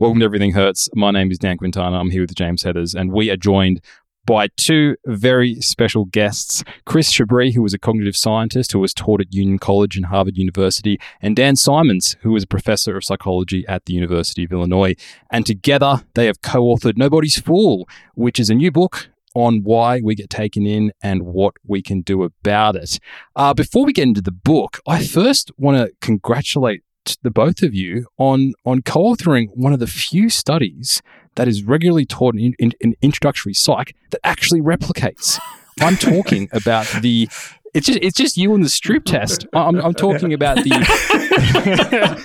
Welcome to Everything Hertz. My name is Dan Quintana. I'm here with James Heathers, and we are joined by two very special guests Chris Chabris, who was a cognitive scientist who was taught at Union College and Harvard University, and Dan Simons, who was a professor of psychology at the University of Illinois. And together they have co authored Nobody's Fool, which is a new book on why we get taken in and what we can do about it. Uh, before we get into the book, I first want to congratulate the both of you on on co-authoring one of the few studies that is regularly taught in, in, in introductory psych that actually replicates. I'm talking about the it's just it's just you and the Stroop test. I'm, I'm talking about the.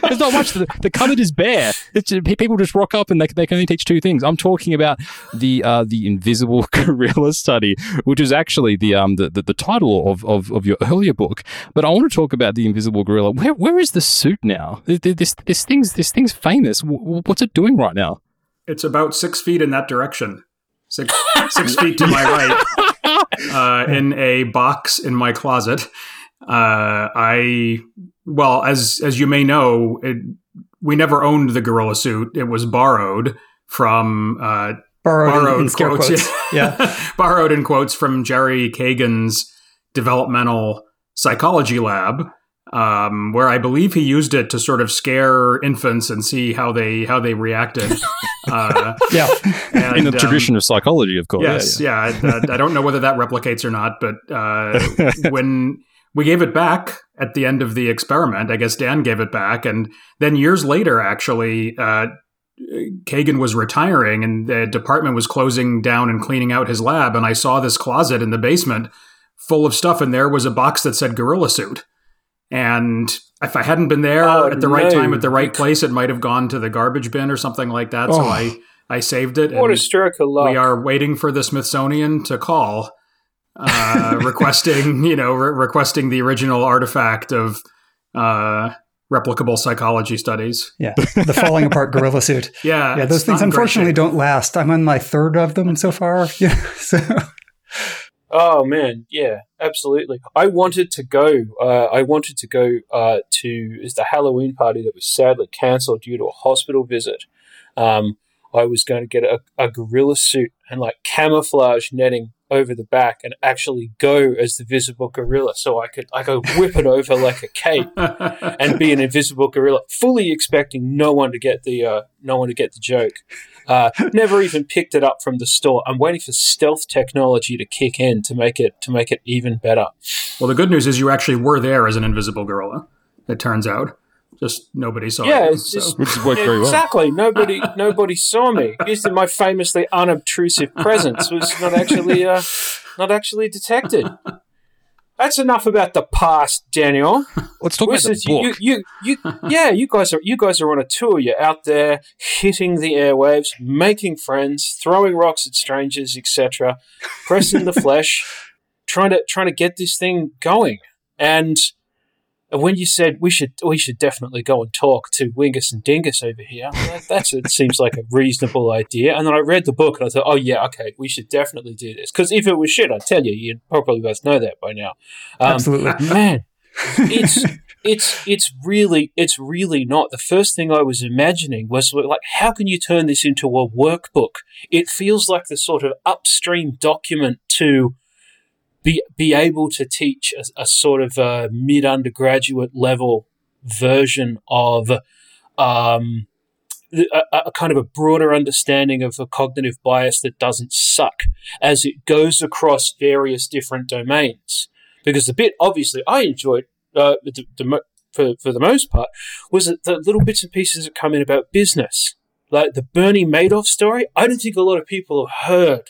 there's not much. The, the cupboard is bare. It's just, people just rock up and they, they can only teach two things. I'm talking about the uh, the invisible gorilla study, which is actually the um the, the, the, title of, of, of your earlier book. But I want to talk about the invisible gorilla. Where where is the suit now? This this thing's this thing's famous. What's it doing right now? It's about six feet in that direction. Six six feet to my right uh, in a box in my closet. Uh, I well, as as you may know, it, we never owned the gorilla suit. It was borrowed from uh, borrowed, borrowed in, in quotes, quotes. yeah, borrowed in quotes from Jerry Kagan's developmental psychology lab um, where I believe he used it to sort of scare infants and see how they how they reacted. Uh, yeah, and, in the um, tradition of psychology, of course. Yes, yeah. yeah I, I, don't know whether that replicates or not, but uh, when we gave it back at the end of the experiment, I guess Dan gave it back, and then years later, actually. Uh, Kagan was retiring and the department was closing down and cleaning out his lab. And I saw this closet in the basement full of stuff, and there was a box that said Gorilla Suit. And if I hadn't been there oh, at the no. right time at the right place, it might have gone to the garbage bin or something like that. Oh. So I, I saved it. What a stroke of luck. We are waiting for the Smithsonian to call, uh, requesting, you know, re- requesting the original artifact of uh, replicable psychology studies. Yeah, the falling apart gorilla suit. Yeah, yeah. Those things unfortunately don't last. I'm on my third of them so far. Yeah, so Oh man, yeah, absolutely. I wanted to go. Uh, I wanted to go uh, to is the Halloween party that was sadly cancelled due to a hospital visit. Um, I was going to get a, a gorilla suit and like camouflage netting over the back and actually go as the visible gorilla so I could I could whip it over like a cape and be an invisible gorilla fully expecting no one to get the uh, no one to get the joke uh, never even picked it up from the store I'm waiting for stealth technology to kick in to make it to make it even better well the good news is you actually were there as an invisible gorilla it turns out just nobody saw yeah, it. It's just, so. Which worked very well. Exactly. Nobody nobody saw me. Used my famously unobtrusive presence was not actually uh, not actually detected. That's enough about the past, Daniel. Let's talk about the book. You, you, you, yeah, you guys are you guys are on a tour. You're out there hitting the airwaves, making friends, throwing rocks at strangers, etc., pressing the flesh, trying to trying to get this thing going. And and when you said we should we should definitely go and talk to Wingus and Dingus over here, that it seems like a reasonable idea. And then I read the book and I thought, oh yeah, okay, we should definitely do this. Because if it was shit, I'd tell you, you'd probably both know that by now. Um, Absolutely, man. It's it's it's really it's really not. The first thing I was imagining was like, how can you turn this into a workbook? It feels like the sort of upstream document to be be able to teach a, a sort of a mid undergraduate level version of um, a, a, kind of a broader understanding of a cognitive bias that doesn't suck as it goes across various different domains. Because the bit obviously I enjoyed uh, the, the, for for the most part was the little bits and pieces that come in about business, like the Bernie Madoff story. I don't think a lot of people have heard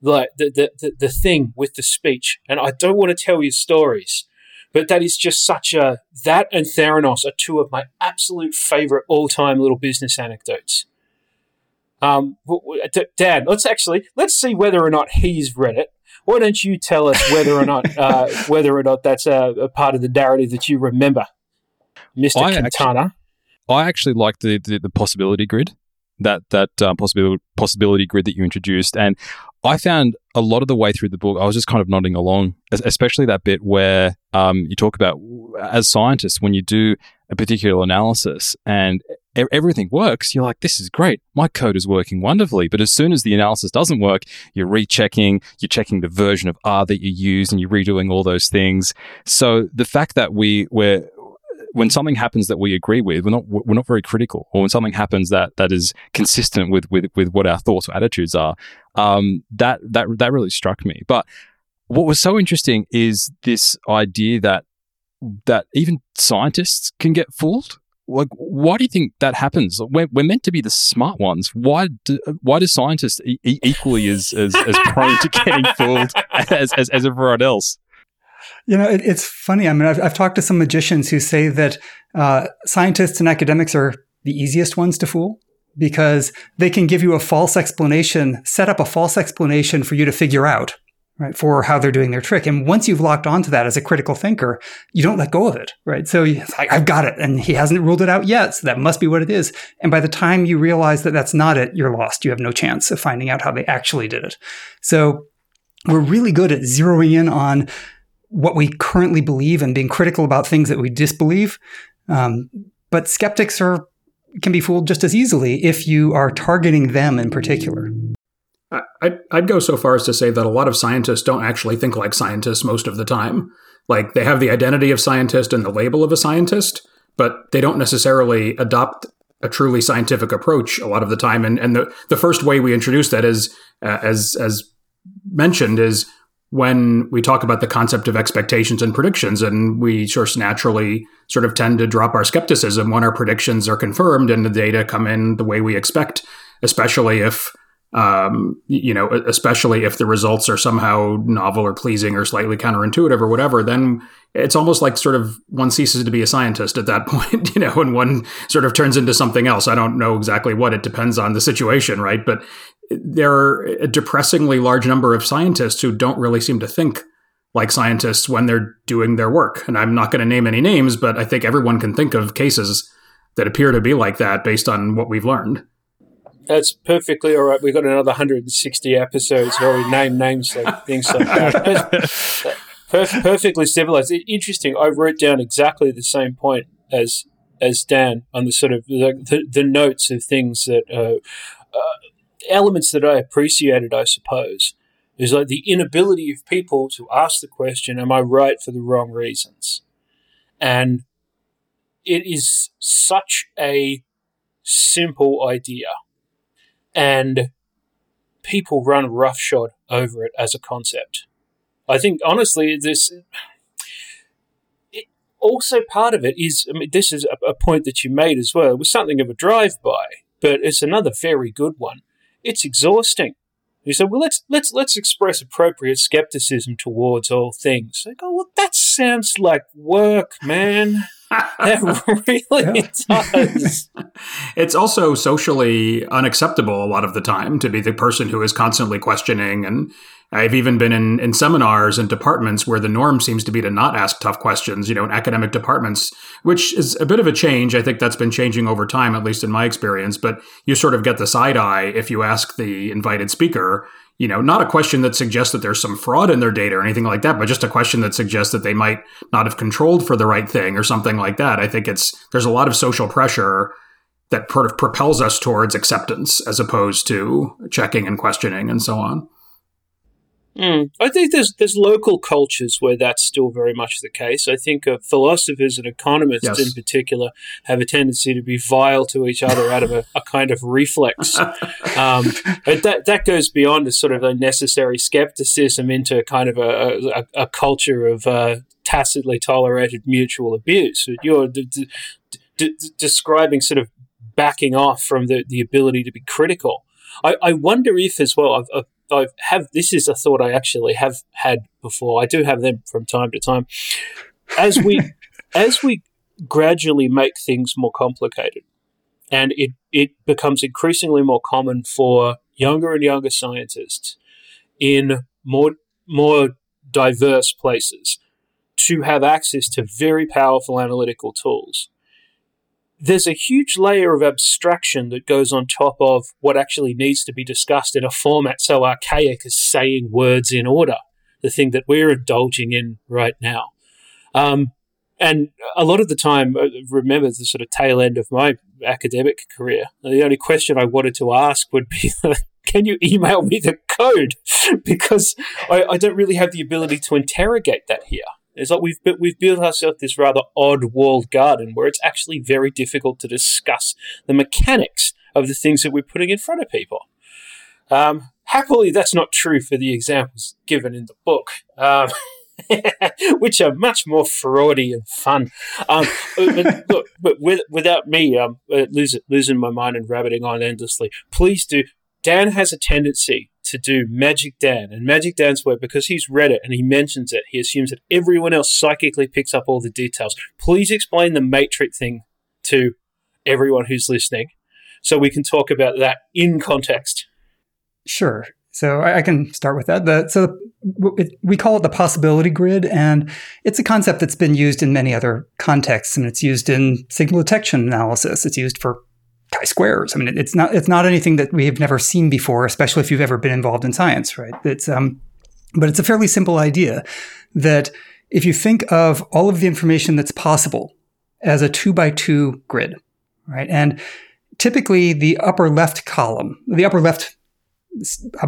like the, the, the, the thing with the speech. And I don't want to tell you stories, but that is just such a, that and Theranos are two of my absolute favorite all time little business anecdotes. Um, Dad, let's actually, let's see whether or not he's read it. Why don't you tell us whether or not, uh, whether or not that's a, a, part of the narrative that you remember, Mr. I Quintana? Actually, I actually like the, the, the possibility grid that that um, possibility possibility grid that you introduced, and I found a lot of the way through the book, I was just kind of nodding along, especially that bit where um, you talk about as scientists when you do a particular analysis and everything works, you're like, this is great. My code is working wonderfully. But as soon as the analysis doesn't work, you're rechecking, you're checking the version of R that you use, and you're redoing all those things. So the fact that we we're when something happens that we agree with, we're not we're not very critical, or when something happens that that is consistent with with with what our thoughts or attitudes are, um, that that that really struck me. But what was so interesting is this idea that that even scientists can get fooled. Like, why do you think that happens? We're, we're meant to be the smart ones. Why do why do scientists e- equally as, as as prone to getting fooled as, as as everyone else? You know, it, it's funny. I mean, I've, I've, talked to some magicians who say that uh, scientists and academics are the easiest ones to fool because they can give you a false explanation, set up a false explanation for you to figure out, right, for how they're doing their trick. And once you've locked onto that as a critical thinker, you don't let go of it, right? So like, I've got it, and he hasn't ruled it out yet, so that must be what it is. And by the time you realize that that's not it, you're lost. You have no chance of finding out how they actually did it. So we're really good at zeroing in on what we currently believe and being critical about things that we disbelieve. Um, but skeptics are can be fooled just as easily if you are targeting them in particular. I'd, I'd go so far as to say that a lot of scientists don't actually think like scientists most of the time. Like they have the identity of scientist and the label of a scientist, but they don't necessarily adopt a truly scientific approach a lot of the time. And and the the first way we introduce that is uh, as as mentioned is when we talk about the concept of expectations and predictions, and we sort of naturally sort of tend to drop our skepticism when our predictions are confirmed and the data come in the way we expect, especially if um, you know, especially if the results are somehow novel or pleasing or slightly counterintuitive or whatever, then it's almost like sort of one ceases to be a scientist at that point, you know, and one sort of turns into something else. I don't know exactly what it depends on the situation, right? But there are a depressingly large number of scientists who don't really seem to think like scientists when they're doing their work. And I'm not going to name any names, but I think everyone can think of cases that appear to be like that based on what we've learned. That's perfectly all right. We've got another 160 episodes where we name names like things like that. perfectly civilized. Interesting. I wrote down exactly the same point as as Dan on the sort of the, the, the notes of things that uh, uh, elements that I appreciated. I suppose is like the inability of people to ask the question, "Am I right for the wrong reasons?" And it is such a simple idea and people run roughshod over it as a concept. I think honestly, this it, also part of it is. I mean, this is a, a point that you made as well. It was something of a drive-by, but it's another very good one. It's exhausting. You said, well, let's let's let's express appropriate skepticism towards all things. I go, well, that sounds like work, man. it really does. it's also socially unacceptable a lot of the time to be the person who is constantly questioning. And I've even been in, in seminars and departments where the norm seems to be to not ask tough questions, you know, in academic departments, which is a bit of a change. I think that's been changing over time, at least in my experience. But you sort of get the side eye if you ask the invited speaker you know, not a question that suggests that there's some fraud in their data or anything like that, but just a question that suggests that they might not have controlled for the right thing or something like that. I think it's there's a lot of social pressure that sort of propels us towards acceptance as opposed to checking and questioning and so on. Mm. I think there's there's local cultures where that's still very much the case. I think uh, philosophers and economists yes. in particular have a tendency to be vile to each other out of a, a kind of reflex. um, but that that goes beyond a sort of a necessary skepticism into kind of a, a, a culture of uh, tacitly tolerated mutual abuse. You're d- d- d- describing sort of backing off from the, the ability to be critical. I, I wonder if as well. I've, I've I have this is a thought I actually have had before. I do have them from time to time. As we as we gradually make things more complicated, and it it becomes increasingly more common for younger and younger scientists in more more diverse places to have access to very powerful analytical tools there's a huge layer of abstraction that goes on top of what actually needs to be discussed in a format so archaic as saying words in order, the thing that we're indulging in right now. Um, and a lot of the time, I remember the sort of tail end of my academic career. The only question I wanted to ask would be, can you email me the code? because I, I, don't really have the ability to interrogate that here. It's like we've we've built ourselves this rather odd walled garden where it's actually very difficult to discuss the mechanics of the things that we're putting in front of people. Um, happily, that's not true for the examples given in the book. Um, which are much more fraudy and fun. Um, but, look, but with, without me um, uh, losing, losing my mind and rabbiting on endlessly, please do. Dan has a tendency to do Magic Dan, and Magic Dan's way, because he's read it and he mentions it, he assumes that everyone else psychically picks up all the details. Please explain the Matrix thing to everyone who's listening so we can talk about that in context. Sure. So I, I can start with that. The, so it, we call it the possibility grid, and it's a concept that's been used in many other contexts, and it's used in signal detection analysis. It's used for chi-squares. I mean, it's not it's not anything that we have never seen before, especially if you've ever been involved in science, right? It's um, but it's a fairly simple idea that if you think of all of the information that's possible as a two by two grid, right, and typically the upper left column, the upper left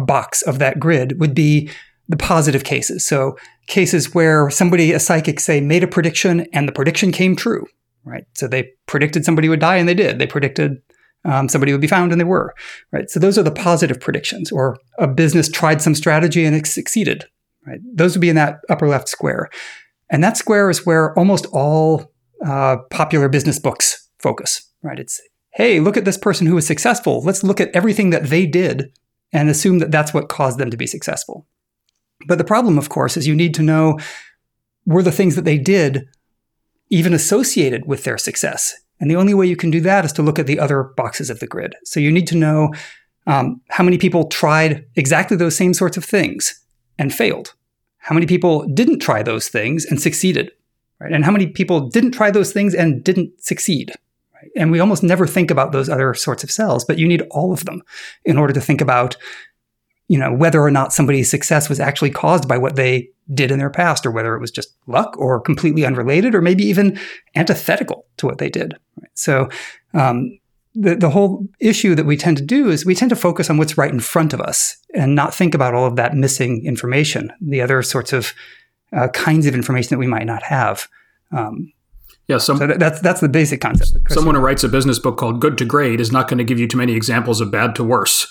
box of that grid would be the positive cases. So cases where somebody, a psychic, say, made a prediction and the prediction came true, right? So they predicted somebody would die and they did. They predicted um, somebody would be found and they were, right? So those are the positive predictions. Or a business tried some strategy and it succeeded, right? Those would be in that upper left square. And that square is where almost all uh, popular business books focus, right? It's, hey, look at this person who was successful. Let's look at everything that they did and assume that that's what caused them to be successful. But the problem, of course, is you need to know were the things that they did even associated with their success? And the only way you can do that is to look at the other boxes of the grid. So you need to know um, how many people tried exactly those same sorts of things and failed. How many people didn't try those things and succeeded, right? And how many people didn't try those things and didn't succeed, and we almost never think about those other sorts of cells, but you need all of them in order to think about, you know, whether or not somebody's success was actually caused by what they did in their past, or whether it was just luck or completely unrelated, or maybe even antithetical to what they did. Right? So, um, the, the whole issue that we tend to do is we tend to focus on what's right in front of us and not think about all of that missing information, the other sorts of uh, kinds of information that we might not have. Um, yeah, some, so that's that's the basic concept. Someone who writes a business book called Good to Great is not going to give you too many examples of bad to worse,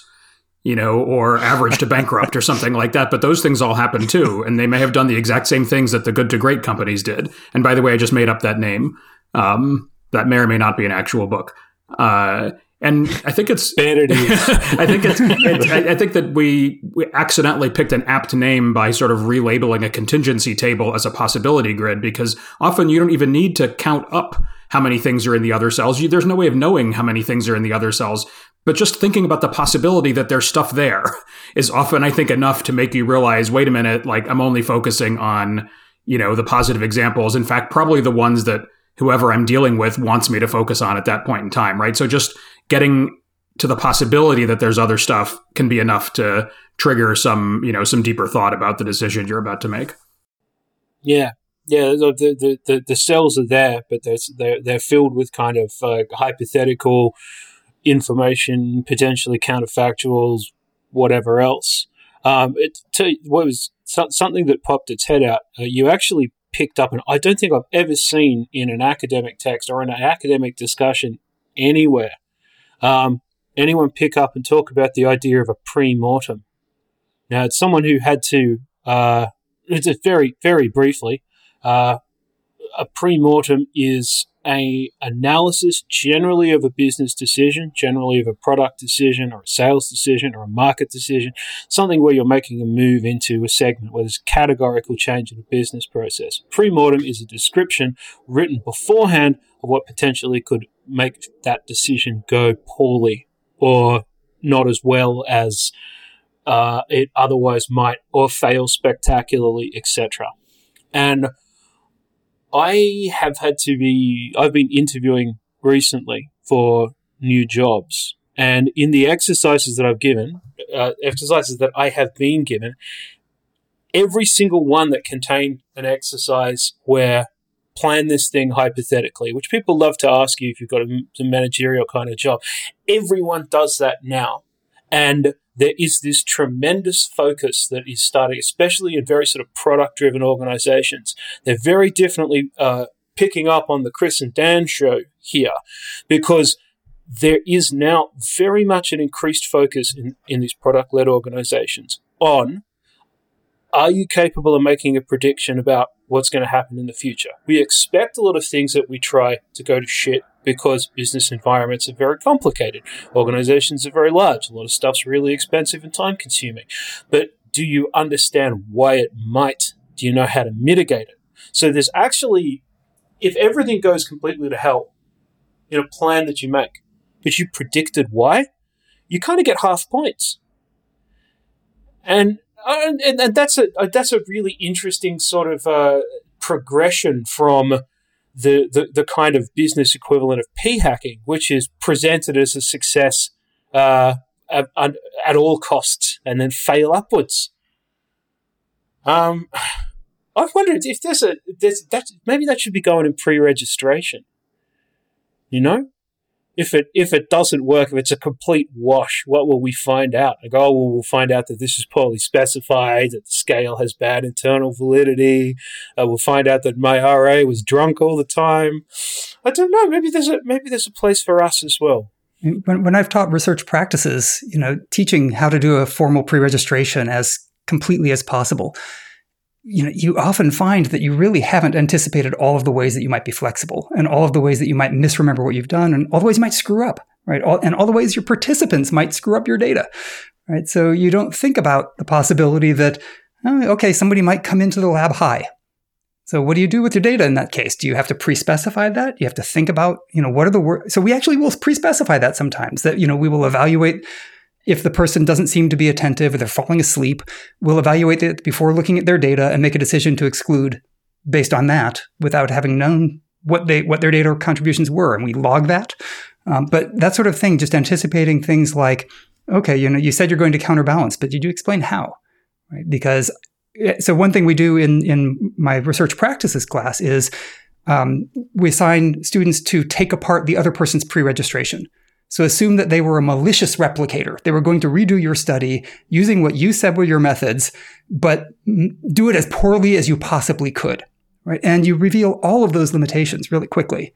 you know, or average to bankrupt or something like that. But those things all happen too, and they may have done the exact same things that the Good to Great companies did. And by the way, I just made up that name. Um, that may or may not be an actual book. Uh, and I think it's vanity. I think it's, it's, I think that we we accidentally picked an apt name by sort of relabeling a contingency table as a possibility grid because often you don't even need to count up how many things are in the other cells. You, there's no way of knowing how many things are in the other cells. But just thinking about the possibility that there's stuff there is often, I think, enough to make you realize, wait a minute, like I'm only focusing on, you know, the positive examples. In fact, probably the ones that whoever I'm dealing with wants me to focus on at that point in time, right? So just getting to the possibility that there's other stuff can be enough to trigger some, you know, some deeper thought about the decision you're about to make. Yeah. Yeah, the, the, the, the cells are there, but they're, they're, filled with kind of uh, hypothetical information, potentially counterfactuals, whatever else. Um, it, to, what was so, something that popped its head out. Uh, you actually picked up, and I don't think I've ever seen in an academic text or in an academic discussion anywhere um, anyone pick up and talk about the idea of a pre-mortem. Now, it's someone who had to, uh, it's very, very briefly, uh, a pre-mortem is a analysis generally of a business decision, generally of a product decision or a sales decision or a market decision, something where you're making a move into a segment where there's categorical change in a business process. Pre-mortem is a description written beforehand of what potentially could make that decision go poorly or not as well as uh, it otherwise might, or fail spectacularly, etc. And I have had to be, I've been interviewing recently for new jobs. And in the exercises that I've given, uh, exercises that I have been given, every single one that contained an exercise where plan this thing hypothetically, which people love to ask you if you've got a, a managerial kind of job. Everyone does that now. And there is this tremendous focus that is starting, especially in very sort of product driven organizations. They're very definitely uh, picking up on the Chris and Dan show here because there is now very much an increased focus in, in these product led organizations on are you capable of making a prediction about what's going to happen in the future? We expect a lot of things that we try to go to shit because business environments are very complicated. Organizations are very large. A lot of stuff's really expensive and time consuming. But do you understand why it might? Do you know how to mitigate it? So there's actually, if everything goes completely to hell in a plan that you make, but you predicted why, you kind of get half points. And and, and, that's a that's a really interesting sort of uh, progression from the, the, the kind of business equivalent of p hacking, which is presented as a success uh, at, at, all costs and then fail upwards. Um, I've wondered if there's a there's that maybe that should be going in pre-registration. You know, if it if it doesn't work, if it's a complete wash, what will we find out? Like, oh, well, we'll find out that this is poorly specified, that the scale has bad internal validity. Uh, we'll find out that my RA was drunk all the time. I don't know. Maybe there's a maybe there's a place for us as well. When, when I've taught research practices, you know, teaching how to do a formal pre-registration as completely as possible you know, you often find that you really haven't anticipated all of the ways that you might be flexible and all of the ways that you might misremember what you've done and all the ways you might screw up, right? All, and all the ways your participants might screw up your data, right? So you don't think about the possibility that, oh, okay, somebody might come into the lab high. So what do you do with your data in that case? Do you have to pre-specify that? You have to think about, you know, what are the words? So we actually will pre-specify that sometimes that, you know, we will evaluate if the person doesn't seem to be attentive or they're falling asleep, we'll evaluate it before looking at their data and make a decision to exclude based on that without having known what they what their data contributions were, and we log that. Um, but that sort of thing, just anticipating things like, okay, you know, you said you're going to counterbalance, but did you explain how? Right? Because eh, so one thing we do in in my research practices class is um, we assign students to take apart the other person's pre-registration. So assume that they were a malicious replicator. They were going to redo your study using what you said were your methods, but do it as poorly as you possibly could. Right. And you reveal all of those limitations really quickly.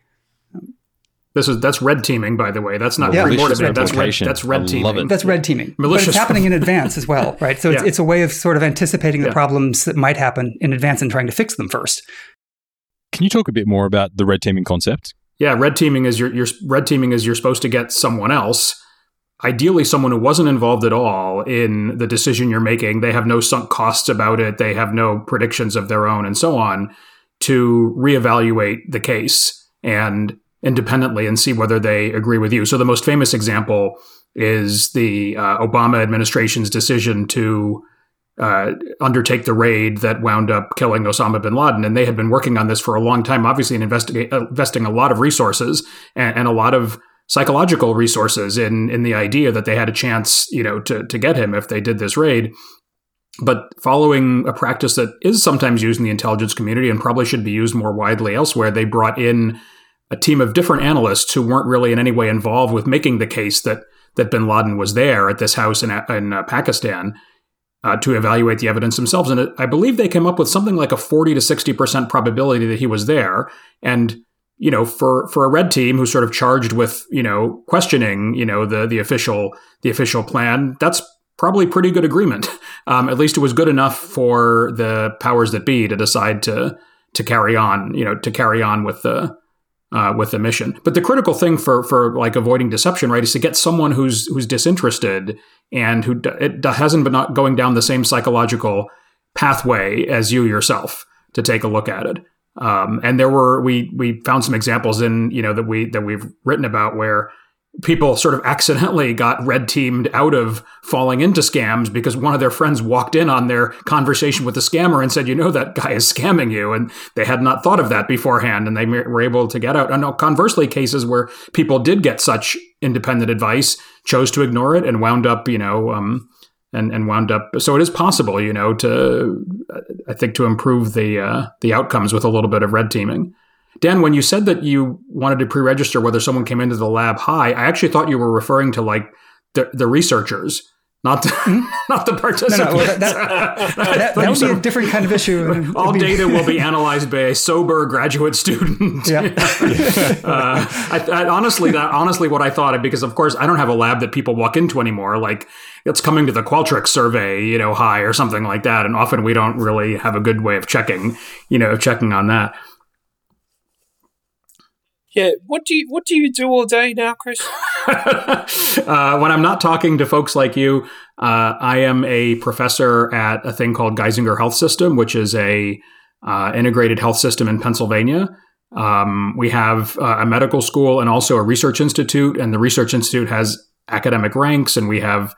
This is that's red teaming, by the way. That's not yeah. pre-motivated. That's red. That's red teaming. That's red teaming. Malicious. But it's happening in advance as well, right? So yeah. it's, it's a way of sort of anticipating the yeah. problems that might happen in advance and trying to fix them first. Can you talk a bit more about the red teaming concept? Yeah, red teaming is your, your red teaming is you're supposed to get someone else, ideally someone who wasn't involved at all in the decision you're making. They have no sunk costs about it. They have no predictions of their own, and so on, to reevaluate the case and independently and see whether they agree with you. So the most famous example is the uh, Obama administration's decision to uh, undertake the raid that wound up killing Osama bin Laden. And they had been working on this for a long time, obviously, and uh, investing a lot of resources and, and, a lot of psychological resources in in the idea that they had a chance, you know, to to get him if they did this raid. But following a practice that is sometimes used in the intelligence community and probably should be used more widely elsewhere, they brought in a team of different analysts who weren't really in any way involved with making the case that that bin Laden was there at this house in, in uh, Pakistan uh, to evaluate the evidence themselves. And I believe they came up with something like a 40 to 60% probability that he was there. And, you know, for, for a red team who's sort of charged with, you know, questioning, you know, the, the official, the official plan, that's probably pretty good agreement. Um, at least it was good enough for the powers that be to decide to, to carry on, you know, to carry on with the, uh, with the mission. But the critical thing for for like avoiding deception, right, is to get someone who's who's disinterested and who it hasn't been not going down the same psychological pathway as you yourself to take a look at it. Um, and there were we we found some examples in you know that we that we've written about where people sort of accidentally got red teamed out of falling into scams because one of their friends walked in on their conversation with the scammer and said, you know, that guy is scamming you. And they had not thought of that beforehand and they were able to get out. And conversely, cases where people did get such independent advice, chose to ignore it and wound up, you know, um, and, and wound up. So it is possible, you know, to, I think, to improve the, uh, the outcomes with a little bit of red teaming. Dan, when you said that you wanted to pre-register whether someone came into the lab high, I actually thought you were referring to like the, the researchers, not the, mm-hmm. not the participants. No, no, well, that, that, that, that would be a different kind of issue. All be... data will be analyzed by a sober graduate student. Yeah. uh, I, I, honestly, that honestly, what I thought, because of course I don't have a lab that people walk into anymore. Like it's coming to the Qualtrics survey, you know, high or something like that, and often we don't really have a good way of checking, you know, checking on that. Yeah, what do you what do you do all day now, Chris? uh, when I'm not talking to folks like you, uh, I am a professor at a thing called Geisinger Health System, which is a uh, integrated health system in Pennsylvania. Um, we have uh, a medical school and also a research institute, and the research institute has academic ranks, and we have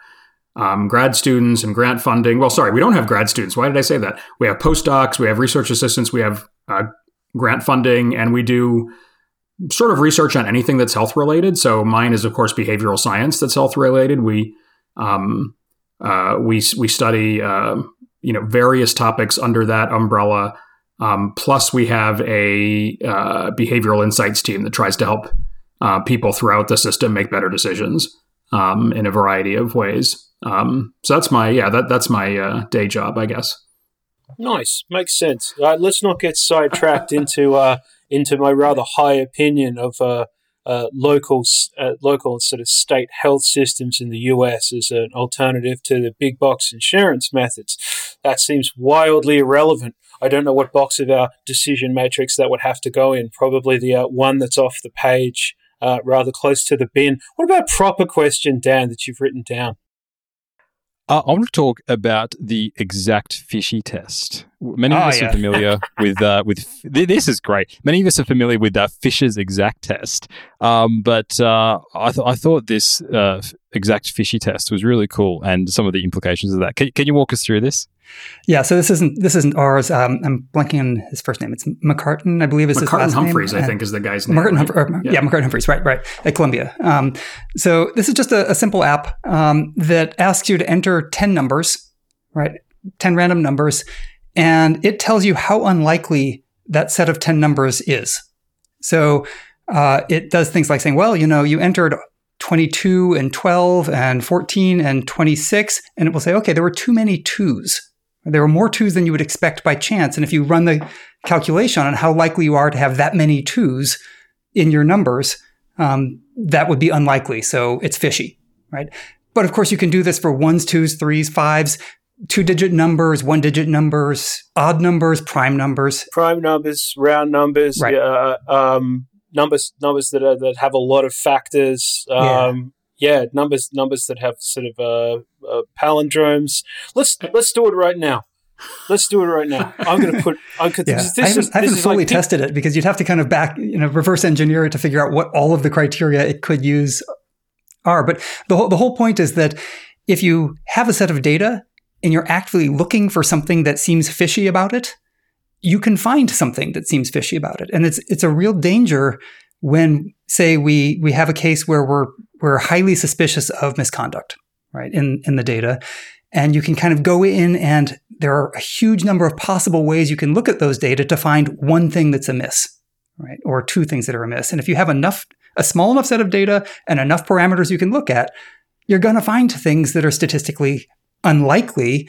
um, grad students and grant funding. Well, sorry, we don't have grad students. Why did I say that? We have postdocs, we have research assistants, we have uh, grant funding, and we do sort of research on anything that's health related. So mine is, of course, behavioral science that's health related. We um, uh, we we study uh, you know various topics under that umbrella. Um, plus, we have a uh, behavioral insights team that tries to help uh, people throughout the system make better decisions um, in a variety of ways. Um, so that's my yeah that that's my uh, day job, I guess. Nice, makes sense. Uh, let's not get sidetracked into into my rather high opinion of uh, uh, local, uh, local sort of state health systems in the US as an alternative to the big box insurance methods. That seems wildly irrelevant. I don't know what box of our decision matrix that would have to go in. Probably the uh, one that's off the page, uh, rather close to the bin. What about proper question, Dan, that you've written down? Uh, I want to talk about the exact fishy test. Many of oh, us yeah. are familiar with uh, with this is great. Many of us are familiar with uh, Fisher's exact test, um, but uh, I, th- I thought this uh, exact fishy test was really cool, and some of the implications of that. Can, can you walk us through this? Yeah, so this isn't this isn't ours. Um, I'm blanking on his first name. It's Macartan, I believe is Macartan his last name. Macartan Humphreys, name. I think, is the guy's name. Macartan right? Hum- yeah. yeah, Macartan Humphreys, right, right, at Columbia. Um, so this is just a, a simple app um, that asks you to enter ten numbers, right, ten random numbers, and it tells you how unlikely that set of ten numbers is. So uh, it does things like saying, well, you know, you entered 22 and 12 and 14 and 26, and it will say, okay, there were too many twos. There are more twos than you would expect by chance. And if you run the calculation on how likely you are to have that many twos in your numbers, um, that would be unlikely. So it's fishy, right? But of course, you can do this for ones, twos, threes, fives, two digit numbers, one digit numbers, odd numbers, prime numbers. Prime numbers, round numbers, right. uh, um, numbers numbers that are, that have a lot of factors. Um, yeah, numbers numbers that have sort of uh, uh, palindromes. Let's let's do it right now. Let's do it right now. I'm going to put. I'm, yeah. this I haven't, is, I haven't fully like, tested it because you'd have to kind of back, you know, reverse engineer it to figure out what all of the criteria it could use are. But the whole the whole point is that if you have a set of data and you're actively looking for something that seems fishy about it, you can find something that seems fishy about it, and it's it's a real danger when say we we have a case where we're we're highly suspicious of misconduct, right, in, in the data. And you can kind of go in and there are a huge number of possible ways you can look at those data to find one thing that's amiss, right? Or two things that are amiss. And if you have enough, a small enough set of data and enough parameters you can look at, you're going to find things that are statistically unlikely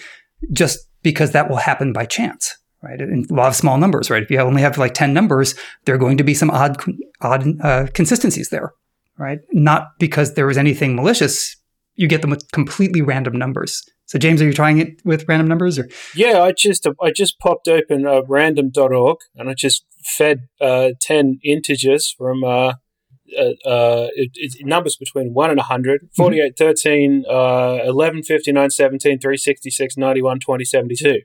just because that will happen by chance, right? In lot of small numbers, right? If you only have like 10 numbers, there are going to be some odd, odd uh, consistencies there, right? Not because there was anything malicious. You get them with completely random numbers. So, James, are you trying it with random numbers? Or? Yeah, I just I just popped open uh, random.org and I just fed uh, 10 integers from uh, uh, uh it, it, numbers between 1 and 100 mm-hmm. 48, mm-hmm. 13, uh, 11, 59, 17, 366, 91, 20, 72.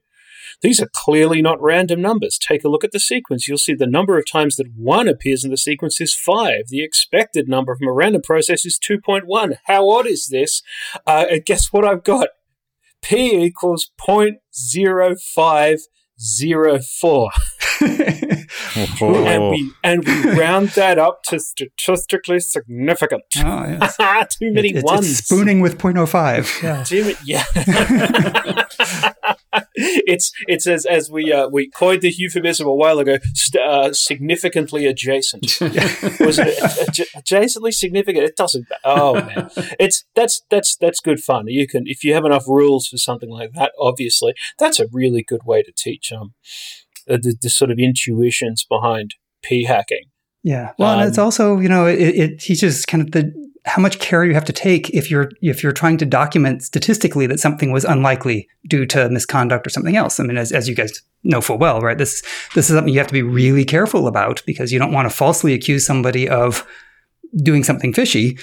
These are clearly not random numbers. Take a look at the sequence. You'll see the number of times that 1 appears in the sequence is 5. The expected number from a random process is 2.1. How odd is this? Uh, and guess what I've got? P equals 0.0504. Oh. and we and we round that up to statistically significant. Oh, yes. Too many It- it's, ones. it's spooning with 0.05. Yeah. Too ma- yeah. it's it's as as we uh, we coined the euphemism a while ago, st- uh, significantly adjacent. Was it adj- adjacently significant? It doesn't. Oh man, it's that's that's that's good fun. You can if you have enough rules for something like that. Obviously, that's a really good way to teach um uh, the, the sort of intuitions behind p hacking. Yeah. Well, and it's Um, also, you know, it, it teaches kind of the how much care you have to take if you're if you're trying to document statistically that something was unlikely due to misconduct or something else. I mean, as, as you guys know full well, right? This this is something you have to be really careful about because you don't want to falsely accuse somebody of doing something fishy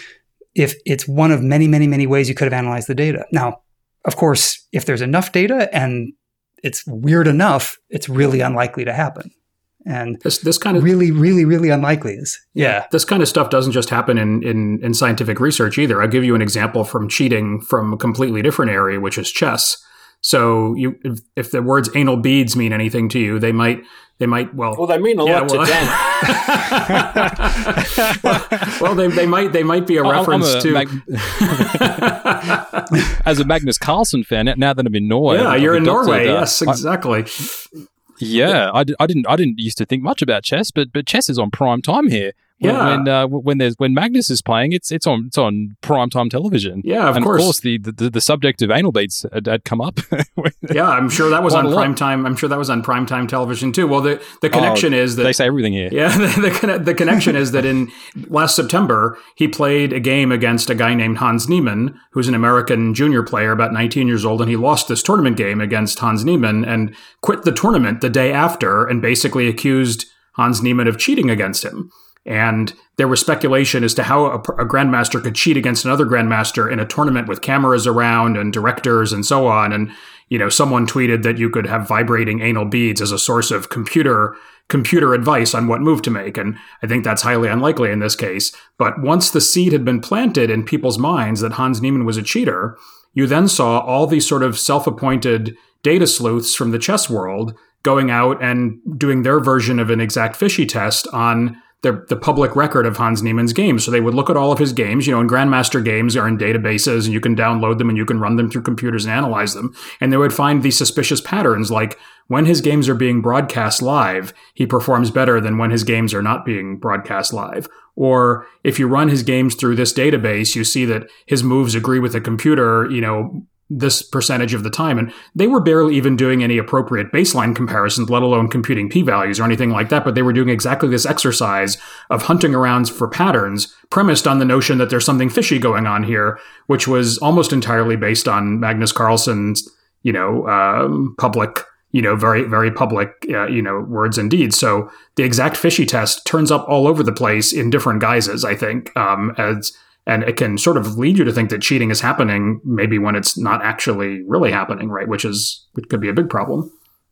if it's one of many, many, many ways you could have analyzed the data. Now, of course, if there's enough data and it's weird enough, it's really unlikely to happen. And This this kind of really, really, really unlikely is yeah. This kind of stuff doesn't just happen in, in, in scientific research either. I'll give you an example from cheating from a completely different area, which is chess. So you, if, if the words anal beads mean anything to you, they might, they might, well, Well, they mean a lot to Dan. well, well, they, they might, they might be a I'm- I'm reference a to. Mag- As a Magnus Carlsen fan, now that I'm in Norway, yeah, I've you're in Norway. uh, yes, I- exactly. Yeah, I, d- I didn't I didn't used to think much about chess, but but chess is on prime time here. When, Yeah. when uh, when there's when Magnus is playing, it's it's on it's on prime time television. Yeah, of and course. of course the, the the subject of anal beads had, had come up. Yeah, I'm sure that was Quite on a lot. prime time. I'm sure that was on prime time television too. Well, the the connection is that they say everything here. Yeah, the, the, the connection is that in last September, he played a game against a guy named Hans Niemann, who's an American junior player, about 19 years old, and he lost this tournament game against Hans Niemann and quit the tournament the day after and basically accused Hans Niemann of cheating against him. And there was speculation as to how a, a grandmaster could cheat against another grandmaster in a tournament with cameras around and directors and so on. And you know, someone tweeted that you could have vibrating anal beads as a source of computer computer advice on what move to make. And I think that's highly unlikely in this case. But once the seed had been planted in people's minds that Hans Niemann was a cheater, you then saw all these sort of self-appointed data sleuths from the chess world going out and doing their version of an exact fishy test on the, the public record of Hans Niemann's games. So they would look at all of his games, you know, and Grandmaster games are in databases and you can download them and you can run them through computers and analyze them. And they would find these suspicious patterns like when his games are being broadcast live, he performs better than when his games are not being broadcast live. Or if you run his games through this database, you see that his moves agree with the computer, you know, this percentage of the time. And they were barely even doing any appropriate baseline comparisons, let alone computing p values or anything like that. But they were doing exactly this exercise of hunting around for patterns premised on the notion that there's something fishy going on here, which was almost entirely based on Magnus Carlsen's, you know, um, public. You know, very, very public, uh, you know, words and deeds. So the exact fishy test turns up all over the place in different guises, I think, um, as and it can sort of lead you to think that cheating is happening maybe when it's not actually really happening right which is which could be a big problem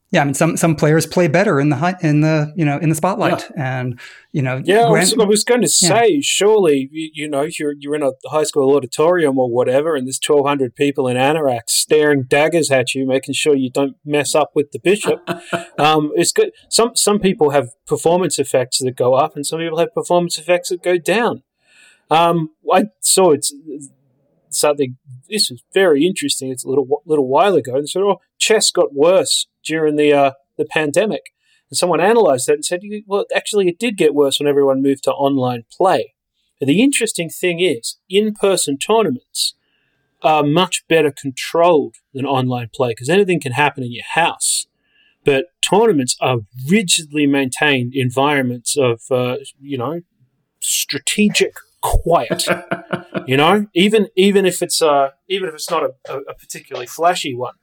Yeah, I mean, some some players play better in the in the you know in the spotlight, and you know, Yeah, I was, I was going to Yeah. say, surely, you, you know, you're, you're in a high school auditorium or whatever, and there's 1,200 people in anoraks staring daggers at you, making sure you don't mess up with the bishop. um, it's good. Some, some people have performance effects that go up, and some people have performance effects that go down. Um, I saw it's something, this was very interesting. It's a little, little while ago, and said, oh, chess got worse during the, uh, the pandemic. And someone analyzed that and said, well, actually, it did get worse when everyone moved to online play. But the interesting thing is, in person tournaments are much better controlled than online play because anything can happen in your house. But tournaments are rigidly maintained environments of, uh, you know, strategic quiet. you know, even even if it's uh, even if it's not a, a, a particularly flashy one,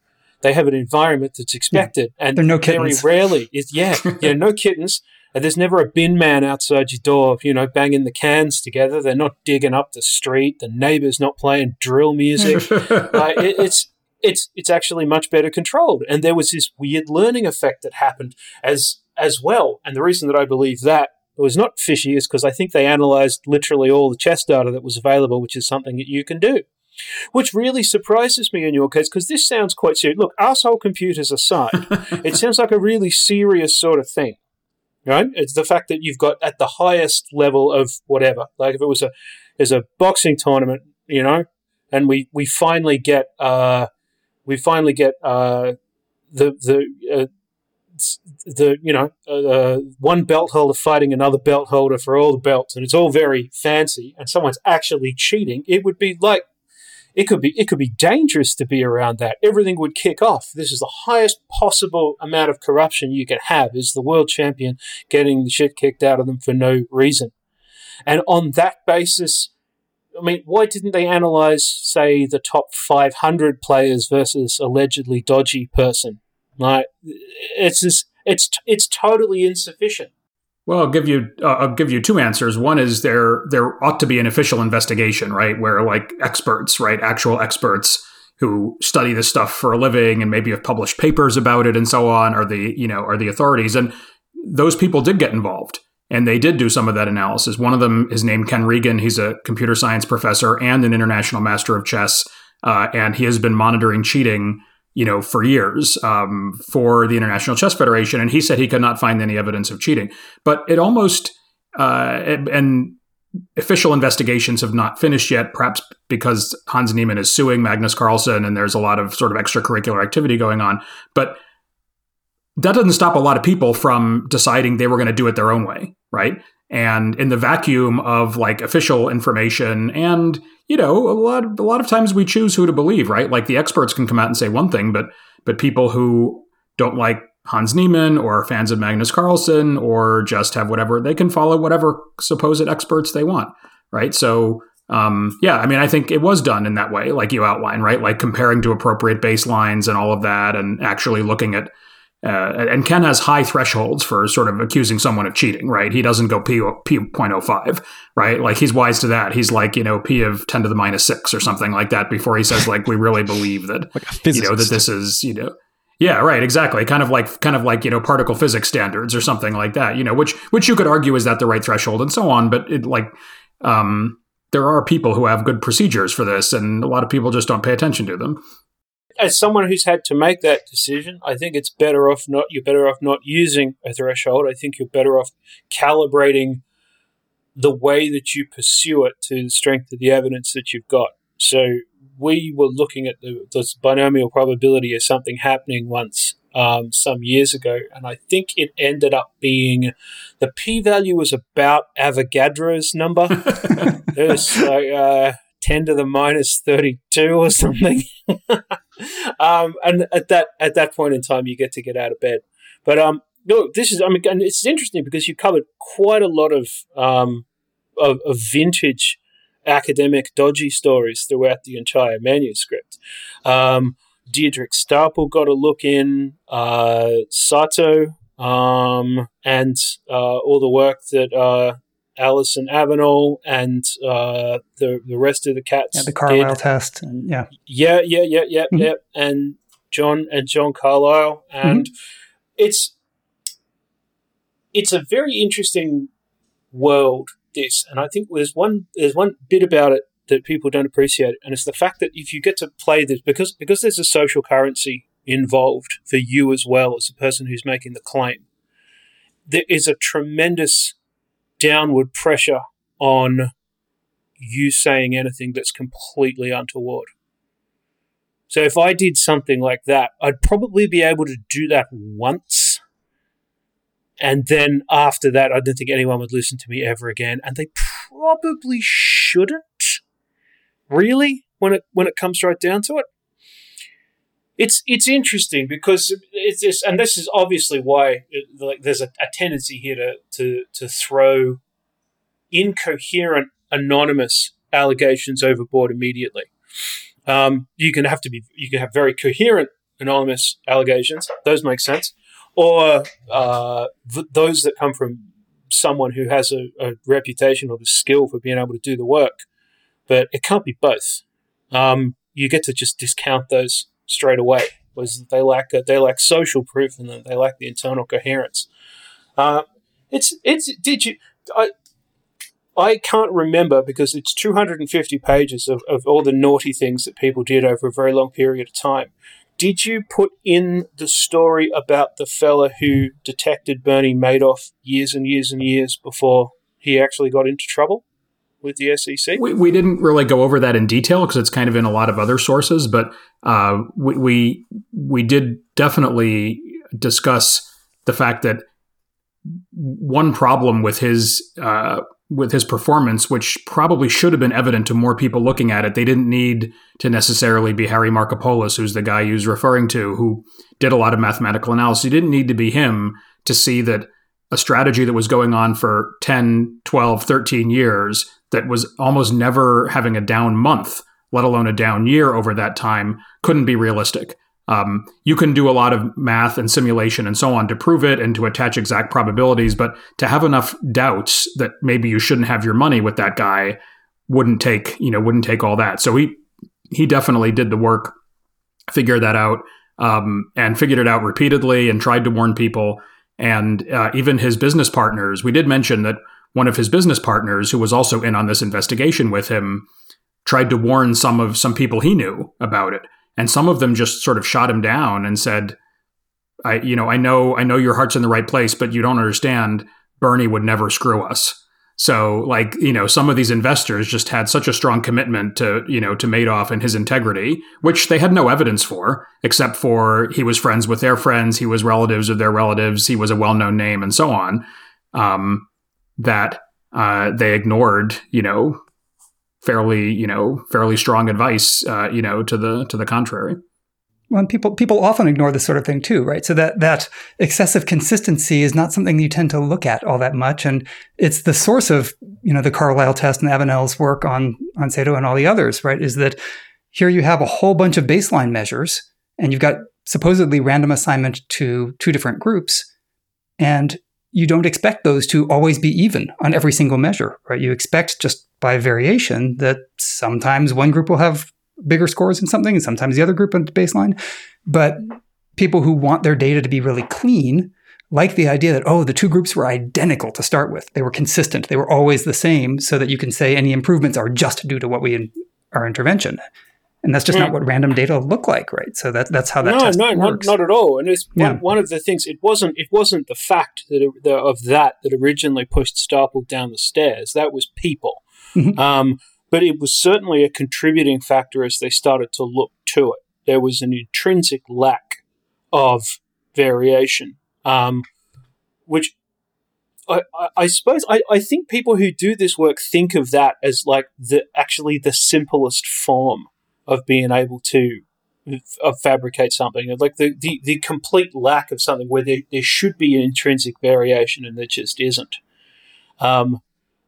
they have an environment that's expected, and There are no very rarely is yeah, yeah, no kittens. And there's never a bin man outside your door, you know, banging the cans together. They're not digging up the street. The neighbor's not playing drill music. like, it, it's it's it's actually much better controlled. And there was this weird learning effect that happened as as well. And the reason that I believe that was not fishy is because I think they analyzed literally all the chess data that was available, which is something that you can do. Which really surprises me in your case because this sounds quite serious. Look, asshole computers aside, it sounds like a really serious sort of thing. right? It's the fact that you've got at the highest level of whatever. Like if it was a is a boxing tournament, you know, and we we finally get uh, we finally get uh, the the uh, the you know uh, one belt holder fighting another belt holder for all the belts, and it's all very fancy, and someone's actually cheating. It would be like it could be it could be dangerous to be around that. Everything would kick off. This is the highest possible amount of corruption you can have. Is the world champion getting the shit kicked out of them for no reason? And on that basis, I mean, why didn't they analyze, say, the top 500 players versus allegedly dodgy person? Like, it's just, it's it's totally insufficient. Well, I'll give you uh, I'll give you two answers. One is there there ought to be an official investigation, right, where like experts, right, actual experts who study this stuff for a living and maybe have published papers about it and so on are the you know are the authorities and those people did get involved and they did do some of that analysis. One of them is named Ken Regan. He's a computer science professor and an international master of chess, uh, and he has been monitoring cheating you know, for years um, for the International Chess Federation, and he said he could not find any evidence of cheating. But it almost uh, and official investigations have not finished yet, perhaps because Hans Niemann is suing Magnus Carlsen, and there's a lot of sort of extracurricular activity going on. But that doesn't stop a lot of people from deciding they were going to do it their own way, right? And in the vacuum of like official information and you know, a lot a lot of times we choose who to believe, right? Like the experts can come out and say one thing, but but people who don't like Hans Niemann or fans of Magnus Carlsen or just have whatever they can follow whatever supposed experts they want, right? So um, yeah, I mean, I think it was done in that way, like you outline, right? Like comparing to appropriate baselines and all of that, and actually looking at uh, and Ken has high thresholds for sort of accusing someone of cheating, right? He doesn't go P, P 0.05, right? Like he's wise to that. He's like, you know, P of 10 to the minus six or something like that before he says, like, we really believe that, like you know, that this is, you know, yeah, right, exactly. Kind of like, kind of like, you know, particle physics standards or something like that, you know, which, which you could argue is that the right threshold and so on. But it like, um, there are people who have good procedures for this and a lot of people just don't pay attention to them as someone who's had to make that decision, I think it's better off not. You're better off not using a threshold. I think you're better off calibrating the way that you pursue it to the strength of the evidence that you've got. So we were looking at the this binomial probability of something happening once um, some years ago, and I think it ended up being the p-value was about Avogadro's number. it was like uh, ten to the minus thirty-two or something. um, and at that at that point in time, you get to get out of bed. But um, no, this is I mean, and it's interesting because you covered quite a lot of um, of, of vintage academic dodgy stories throughout the entire manuscript. Um, Diederik Stapel got a look in, uh, Sato, um, and uh, all the work that uh, Alison Avenell and uh, the the rest of the cats. Yeah, the Carlisle test. And, yeah. Yeah, yeah, yeah, yeah, mm-hmm. yeah. And John and John Carlisle. And mm-hmm. it's it's a very interesting world, this. And I think there's one there's one bit about it that people don't appreciate, and it's the fact that if you get to play this because because there's a social currency involved for you as well as the person who's making the claim, there is a tremendous downward pressure on you saying anything that's completely untoward. So if I did something like that, I'd probably be able to do that once. And then after that, I don't think anyone would listen to me ever again. And they probably shouldn't. Really? When it when it comes right down to it. It's it's interesting because it's just, and this is obviously why it, like there's a, a tendency here to to to throw incoherent anonymous allegations overboard immediately. Um, you can have to be you can have very coherent anonymous allegations; those make sense, or uh, th- those that come from someone who has a, a, reputation or the skill for being able to do the work. But it can't be both. Um, you get to just discount those straight away was they lack a, they lack social proof and they lack the internal coherence. Uh, it's it's did you I I can't remember because it's 250 pages of, of all the naughty things that people did over a very long period of time. did you put in the story about the fella who detected Bernie Madoff years and years and years before he actually got into trouble with the SEC? We, we didn't really go over that in detail because it's kind of in a lot of other sources, but uh, we, we we did definitely discuss the fact that one problem with his uh, with his performance, which probably should have been evident to more people looking at it. They didn't need to necessarily be Harry Markopolos, who's the guy was referring to, who did a lot of mathematical analysis. It didn't need to be him to see that a strategy that was going on for 10, 12, 13 years that was almost never having a down month, let alone a down year over that time, couldn't be realistic. Um, you can do a lot of math and simulation and so on to prove it and to attach exact probabilities, but to have enough doubts that maybe you shouldn't have your money with that guy wouldn't take you know wouldn't take all that. So he he definitely did the work, figured that out, um, and figured it out repeatedly and tried to warn people. And uh, even his business partners, we did mention that one of his business partners, who was also in on this investigation with him, tried to warn some of some people he knew about it. And some of them just sort of shot him down and said i you know i know i know your heart's in the right place but you don't understand. Bernie would never screw us. So like you know some of these investors just had such a strong commitment to you know to madoff and his integrity which they had no evidence for except for he was friends with their friends he was relatives of their relatives he was a well-known name and so on. Um, that uh, they ignored you know fairly, you know, fairly strong advice, uh, you know, to the to the contrary. Well, people people often ignore this sort of thing too, right? So that that excessive consistency is not something you tend to look at all that much, and it's the source of you know the Carlisle test and Avenell's work on on Sato and all the others, right? Is that here you have a whole bunch of baseline measures, and you've got supposedly random assignment to two different groups, and you don't expect those to always be even on every single measure, right? You expect just by variation that sometimes one group will have bigger scores in something and sometimes the other group at the baseline. But people who want their data to be really clean like the idea that, oh, the two groups were identical to start with. They were consistent. They were always the same so that you can say any improvements are just due to what we, in, our intervention and that's just mm. not what random data look like, right? So that that's how that no, test no, works. Not, not at all. And it's yeah. one, one, of the things. It wasn't it wasn't the fact that it, the, of that that originally pushed Stapel down the stairs. That was people. Mm-hmm. Um, but it was certainly a contributing factor as they started to look to it. There was an intrinsic lack of variation, um, which I, I, suppose I, I think people who do this work think of that as like the actually the simplest form of being able to of fabricate something. Like the, the, the complete lack of something where there, there should be an intrinsic variation and there just isn't. Um,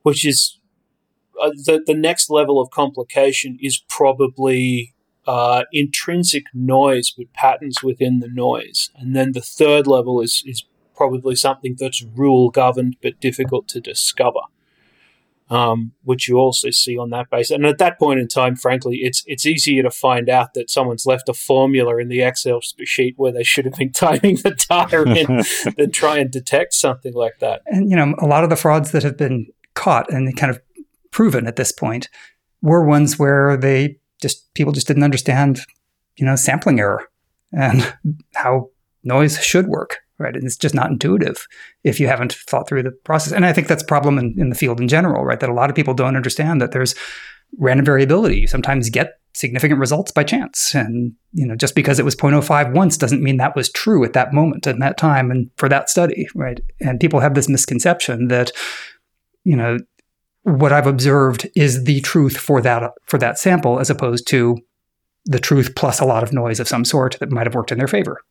which is uh, the, the next level of complication is probably uh, intrinsic noise with patterns within the noise. And then the third level is, is probably something that's rule governed but difficult to discover um, which you also see on that base. And at that point in time, frankly, it's it's easier to find out that someone's left a formula in the Excel sheet where they should have been typing the tire in than try and detect something like that. And you know, a lot of the frauds that have been caught and kind of proven at this point were ones where they just people just didn't understand, you know, sampling error and how noise should work right? And it's just not intuitive if you haven't thought through the process. And I think that's a problem in, in the field in general, right? That a lot of people don't understand that there's random variability. You sometimes get significant results by chance. And, you know, just because it was 0.05 once doesn't mean that was true at that moment and that time and for that study, right? And people have this misconception that, you know, what I've observed is the truth for that for that sample as opposed to the truth plus a lot of noise of some sort that might have worked in their favor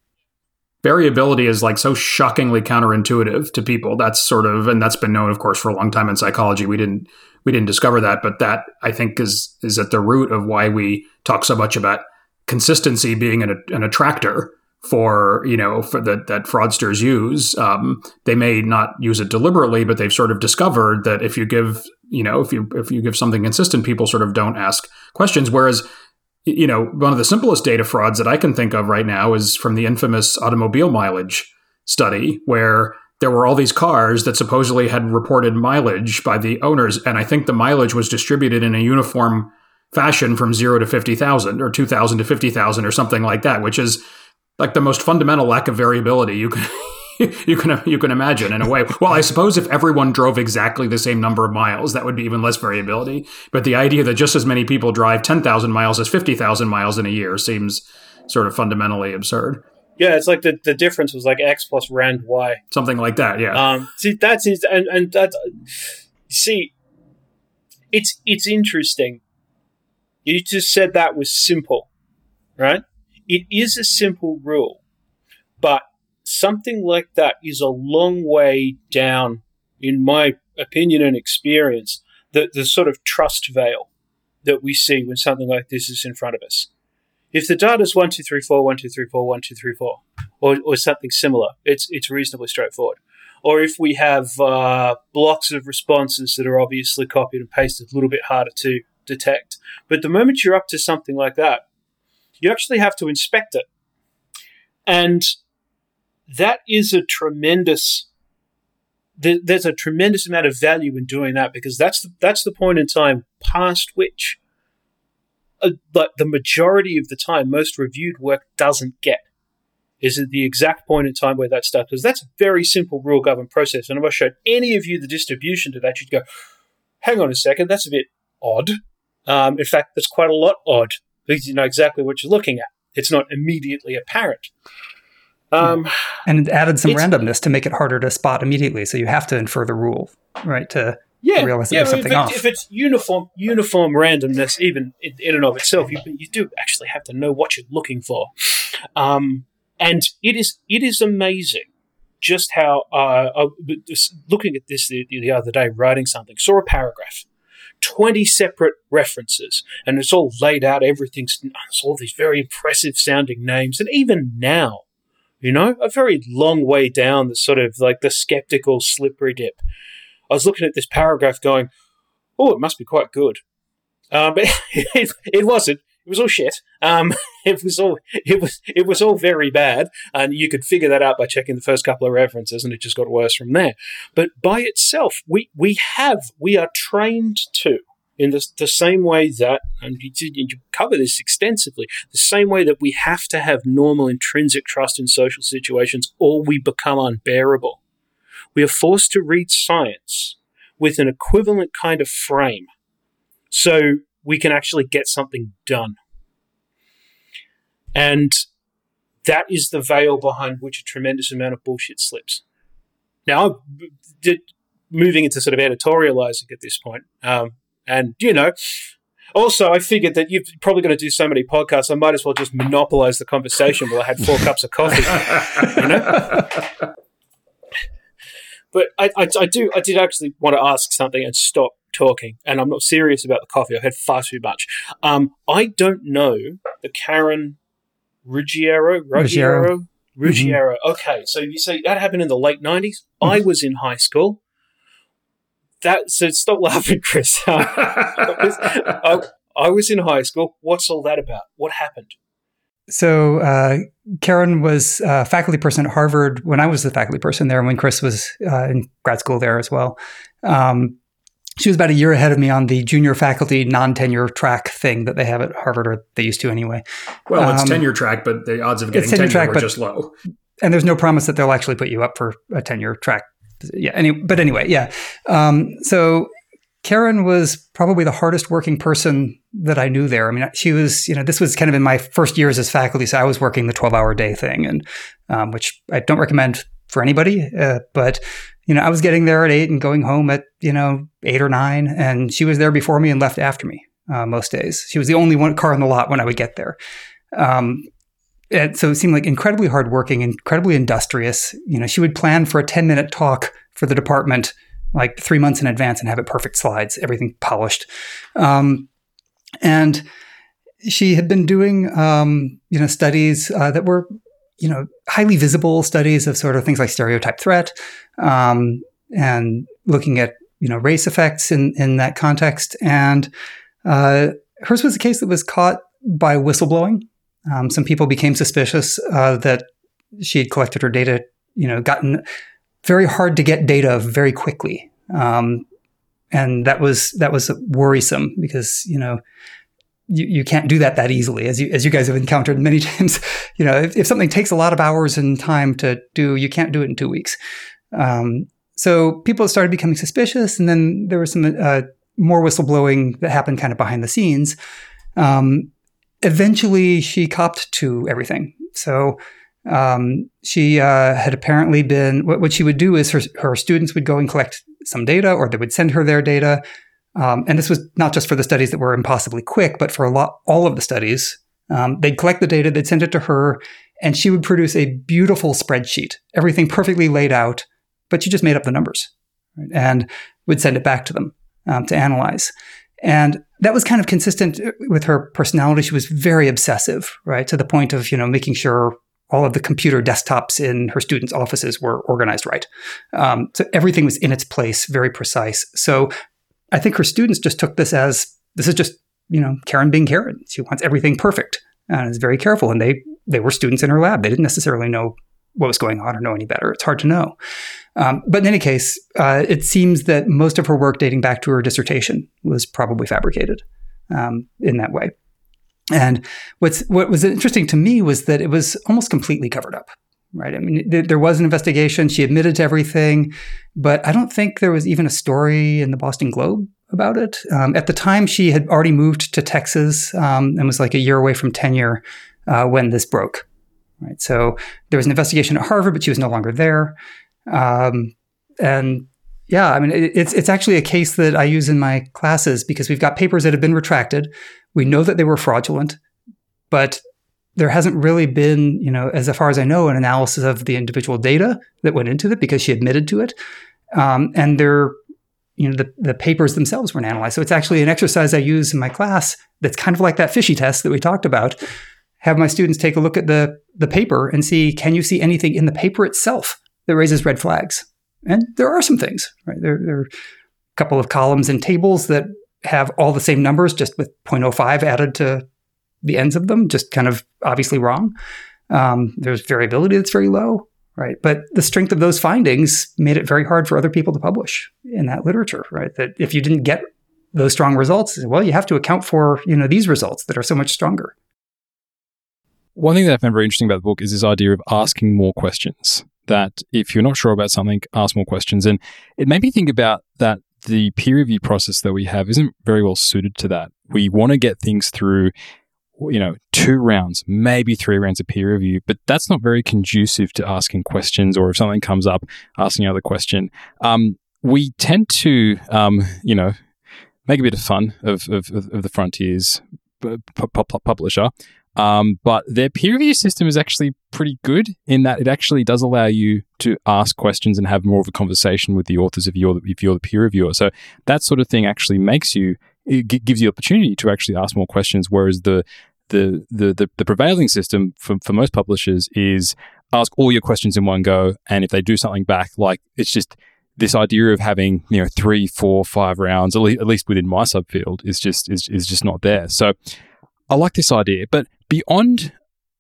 variability is like so shockingly counterintuitive to people. That's sort of, and that's been known, of course, for a long time in psychology. We didn't we didn't discover that, but that I think is is at the root of why we talk so much about consistency being an, an attractor for you know for that that fraudsters use. Um, they may not use it deliberately, but they've sort of discovered that if you give you know if you if you give something consistent, people sort of don't ask questions. Whereas you know, one of the simplest data frauds that I can think of right now is from the infamous automobile mileage study, where there were all these cars that supposedly had reported mileage by the owners, and I think the mileage was distributed in a uniform fashion from zero to fifty thousand or two thousand to fifty thousand or something like that, which is like the most fundamental lack of variability you can you can you can imagine in a way. Well, I suppose if everyone drove exactly the same number of miles, that would be even less variability. But the idea that just as many people drive ten thousand miles as fifty thousand miles in a year seems sort of fundamentally absurd. Yeah, it's like the, the difference was like x plus rand y, something like that. Yeah. Um, see, that's and and that see, it's it's interesting. You just said that was simple, right? It is a simple rule, but something like that is a long way down, in my opinion and experience, the, the sort of trust veil that we see when something like this is in front of us. If the data is 1, 2, 3, 4, 1, 2, 3, 4, 1, 2, 3, 4, or, or something similar, it's, it's reasonably straightforward. Or if we have uh, blocks of responses that are obviously copied and pasted, a little bit harder to detect. But the moment you're up to something like that, you actually have to inspect it. And that is a tremendous there's a tremendous amount of value in doing that because that's the, that's the point in time past which uh, like the majority of the time most reviewed work doesn't get. Is at the exact point in time where that starts because that's a very simple rule governed process. And if i showed any of you the distribution to that you'd go hang on a second that's a bit odd. Um, in fact that's quite a lot odd because you know exactly what you're looking at. It's not immediately apparent um, and it added some randomness to make it harder to spot immediately. So you have to infer the rule, right? To yeah, realize yeah, there's something if. It, if it's uniform, uniform randomness, even in, in and of itself, you, you do actually have to know what you're looking for. Um, and it is it is amazing just how uh, I, looking at this the, the other day, writing something, saw a paragraph. 20 separate references and it's all laid out everything's all these very impressive sounding names and even now you know, a very long way down the sort of like the skeptical slippery dip. I was looking at this paragraph going, oh, it must be quite good. Um, but it, it wasn't. It was all shit. Um, it was all it was it was all very bad, and you could figure that out by checking the first couple of references, and it just got worse from there. But by itself, we we have we are trained to in the, the same way that, and you, you cover this extensively, the same way that we have to have normal intrinsic trust in social situations or we become unbearable. We are forced to read science with an equivalent kind of frame so we can actually get something done. And that is the veil behind which a tremendous amount of bullshit slips. Now, moving into sort of editorializing at this point, um, and, you know, also, I figured that you're probably going to do so many podcasts, I might as well just monopolize the conversation while I had four cups of coffee. You know? But I, I, I, do, I did actually want to ask something and stop talking, and I'm not serious about the coffee. I've had far too much. Um, I don't know the Karen Ruggiero, Ruggiero, Ruggiero. Mm-hmm. Okay, so you say that happened in the late 90s. Mm-hmm. I was in high school that so stop laughing, Chris. I, I, was in high school. What's all that about? What happened? So uh, Karen was a faculty person at Harvard when I was the faculty person there, and when Chris was uh, in grad school there as well. Um, she was about a year ahead of me on the junior faculty non-tenure track thing that they have at Harvard, or they used to anyway. Well, it's um, tenure track, but the odds of getting tenure, tenure track, but, just low. And there's no promise that they'll actually put you up for a tenure track yeah. Any, but anyway, yeah. Um, so Karen was probably the hardest working person that I knew there. I mean, she was, you know, this was kind of in my first years as faculty, so I was working the twelve hour day thing, and um, which I don't recommend for anybody. Uh, but you know, I was getting there at eight and going home at you know eight or nine, and she was there before me and left after me uh, most days. She was the only one car in the lot when I would get there. Um, and so it seemed like incredibly hardworking, incredibly industrious. You know, she would plan for a 10 minute talk for the department like three months in advance and have it perfect slides, everything polished. Um, and she had been doing, um, you know, studies uh, that were, you know, highly visible studies of sort of things like stereotype threat um, and looking at, you know, race effects in, in that context. And uh, hers was a case that was caught by whistleblowing. Um, some people became suspicious uh, that she had collected her data, you know, gotten very hard to get data very quickly, um, and that was that was worrisome because you know you, you can't do that that easily, as you as you guys have encountered many times. You know, if, if something takes a lot of hours and time to do, you can't do it in two weeks. Um, so people started becoming suspicious, and then there was some uh, more whistleblowing that happened kind of behind the scenes. Um, eventually, she copped to everything. So um, she uh, had apparently been what, what, she would do is her, her students would go and collect some data, or they would send her their data. Um, and this was not just for the studies that were impossibly quick, but for a lot, all of the studies. Um, they'd collect the data, they'd send it to her, and she would produce a beautiful spreadsheet, everything perfectly laid out, but she just made up the numbers right? and would send it back to them um, to analyze. And that was kind of consistent with her personality. She was very obsessive, right? To the point of, you know, making sure all of the computer desktops in her students' offices were organized right. Um, so everything was in its place, very precise. So I think her students just took this as this is just you know Karen being Karen. She wants everything perfect and is very careful. And they they were students in her lab. They didn't necessarily know what was going on or know any better. It's hard to know. Um, but in any case, uh, it seems that most of her work dating back to her dissertation was probably fabricated um, in that way. And what's what was interesting to me was that it was almost completely covered up. Right. I mean, th- there was an investigation. She admitted to everything, but I don't think there was even a story in the Boston Globe about it. Um, at the time, she had already moved to Texas um, and was like a year away from tenure uh, when this broke. Right. So there was an investigation at Harvard, but she was no longer there. Um, and yeah, I mean, it, it's it's actually a case that I use in my classes because we've got papers that have been retracted. We know that they were fraudulent, but there hasn't really been, you know, as far as I know, an analysis of the individual data that went into it because she admitted to it. Um, and there, you know, the, the papers themselves weren't analyzed. So it's actually an exercise I use in my class that's kind of like that fishy test that we talked about. Have my students take a look at the, the paper and see, can you see anything in the paper itself that raises red flags? And there are some things, right? There, there are a couple of columns and tables that have all the same numbers, just with 0.05 added to the ends of them, just kind of obviously wrong. Um, there's variability that's very low, right? But the strength of those findings made it very hard for other people to publish in that literature, right? That if you didn't get those strong results, well, you have to account for you know these results that are so much stronger. One thing that I found very interesting about the book is this idea of asking more questions. That if you're not sure about something, ask more questions, and it made me think about that the peer review process that we have isn't very well suited to that. We want to get things through you know, two rounds, maybe three rounds of peer review, but that's not very conducive to asking questions or if something comes up, asking another question. Um, we tend to, um, you know, make a bit of fun of, of, of the Frontiers publisher. Um, but their peer review system is actually pretty good in that it actually does allow you to ask questions and have more of a conversation with the authors if you're the, if you're the peer reviewer. So that sort of thing actually makes you it gives you opportunity to actually ask more questions. Whereas the the the the, the prevailing system for, for most publishers is ask all your questions in one go, and if they do something back, like it's just this idea of having you know three, four, five rounds, at least, at least within my subfield, is just is is just not there. So I like this idea, but beyond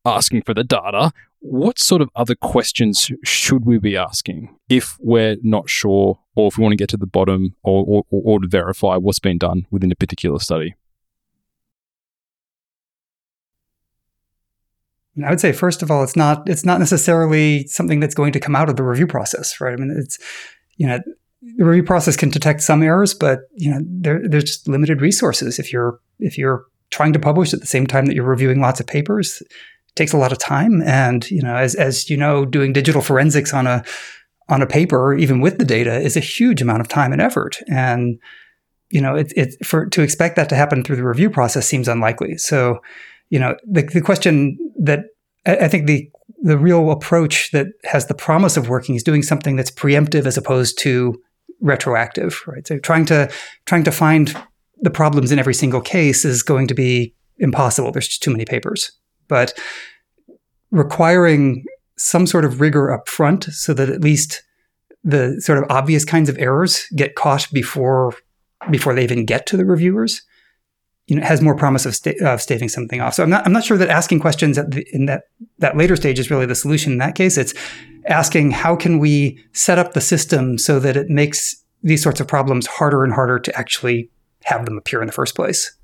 asking for the data, what sort of other questions should we be asking if we're not sure or if we want to get to the bottom or, or, or to verify what's been done within a particular study? I would say first of all, it's not it's not necessarily something that's going to come out of the review process, right? I mean, it's you know the review process can detect some errors, but you know there, there's just limited resources. If you're if you're trying to publish at the same time that you're reviewing lots of papers, takes a lot of time. And, you know, as, as you know, doing digital forensics on a, on a paper, even with the data, is a huge amount of time and effort. And, you know, it, it for to expect that to happen through the review process seems unlikely. So, you know, the, the question that I, I think the the real approach that has the promise of working is doing something that's preemptive as opposed to retroactive, right? So trying to trying to find the problems in every single case is going to be impossible. There's just too many papers. But requiring some sort of rigor up front so that at least the sort of obvious kinds of errors get caught before before they even get to the reviewers you know has more promise of, sta- of staving something off. So i'm not i'm not sure that asking questions the, in that that later stage is really the solution in that case. It's asking how can we set up the system so that it makes these sorts of problems harder and harder to actually have them appear in the first place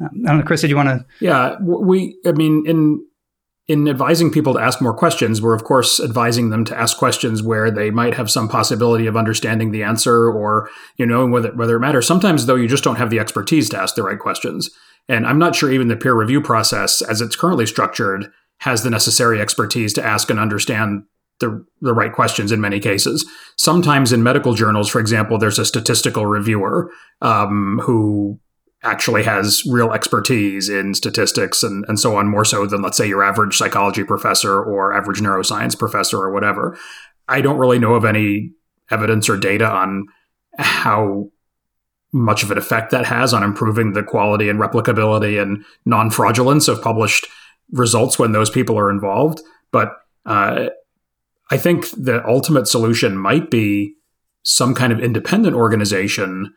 Um, I don't know, Chris, did you want to? Yeah, we. I mean, in in advising people to ask more questions, we're of course advising them to ask questions where they might have some possibility of understanding the answer or you know whether whether it matters. Sometimes though, you just don't have the expertise to ask the right questions. And I'm not sure even the peer review process, as it's currently structured, has the necessary expertise to ask and understand the, the right questions in many cases. Sometimes in medical journals, for example, there's a statistical reviewer um, who actually has real expertise in statistics and, and so on, more so than, let's say, your average psychology professor or average neuroscience professor or whatever. I don't really know of any evidence or data on how much of an effect that has on improving the quality and replicability and non fraudulence of published results when those people are involved. But uh, I think the ultimate solution might be some kind of independent organization